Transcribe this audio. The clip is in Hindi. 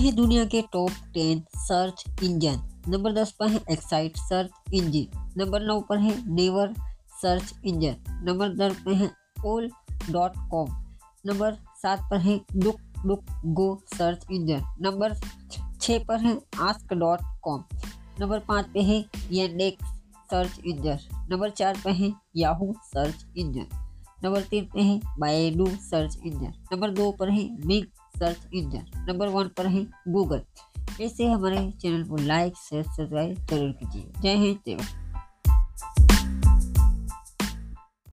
हैं दुनिया के top ten search engine number दस पर है एक्साइट सर्च इंजन नंबर नौ पर है नेवर सर्च इंजन नंबर दस पर है ओल डॉट कॉम नंबर सात पर है look look go search engine number छः पर है आस्क डॉट कॉम नंबर पाँच पे है येंडेक्स सर्च इंजन नंबर चार पे है याहू सर्च इंजन नंबर तीन पे है बायडू सर्च इंजन नंबर दो पर है Bing search engine number one पर है गूगल ऐसे हमारे चैनल को लाइक शेयर सब्सक्राइब ज़रूर कीजिए। जय हिंद, जय भारत।